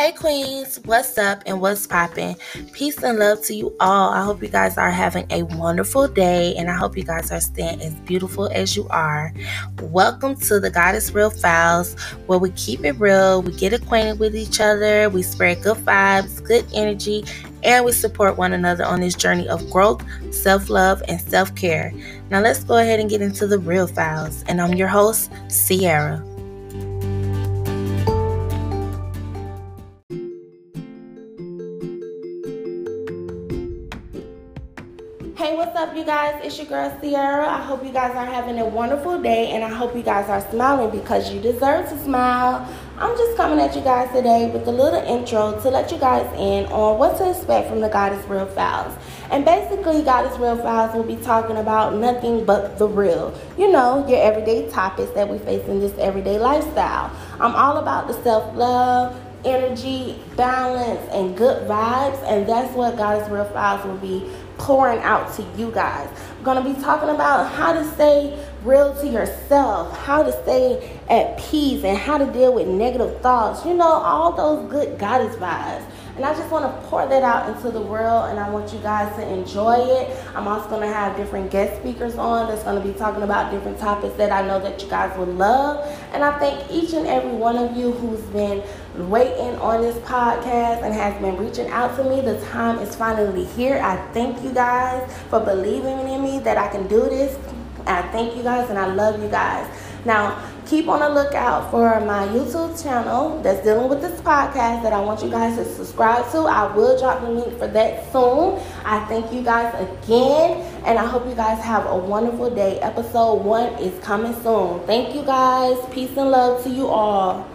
Hey Queens, what's up and what's popping? Peace and love to you all. I hope you guys are having a wonderful day and I hope you guys are staying as beautiful as you are. Welcome to the Goddess Real Files where we keep it real, we get acquainted with each other, we spread good vibes, good energy, and we support one another on this journey of growth, self love, and self care. Now, let's go ahead and get into the real files. And I'm your host, Sierra. Hey, what's up, you guys? It's your girl Sierra. I hope you guys are having a wonderful day and I hope you guys are smiling because you deserve to smile. I'm just coming at you guys today with a little intro to let you guys in on what to expect from the Goddess Real Files. And basically, Goddess Real Files will be talking about nothing but the real. You know, your everyday topics that we face in this everyday lifestyle. I'm all about the self love energy, balance, and good vibes. And that's what Goddess Real Files will be pouring out to you guys. I'm going to be talking about how to stay real to yourself, how to stay at peace, and how to deal with negative thoughts. You know, all those good goddess vibes. And I just want to pour that out into the world, and I want you guys to enjoy it. I'm also going to have different guest speakers on that's going to be talking about different topics that I know that you guys would love. And I thank each and every one of you who's been waiting on this podcast and has been reaching out to me. The time is finally here. I thank you guys for believing in me that I can do this. I thank you guys and I love you guys. Now, keep on the lookout for my YouTube channel that's dealing with this podcast that I want you guys to subscribe to. I will drop the link for that soon. I thank you guys again and I hope you guys have a wonderful day. Episode one is coming soon. Thank you guys. Peace and love to you all.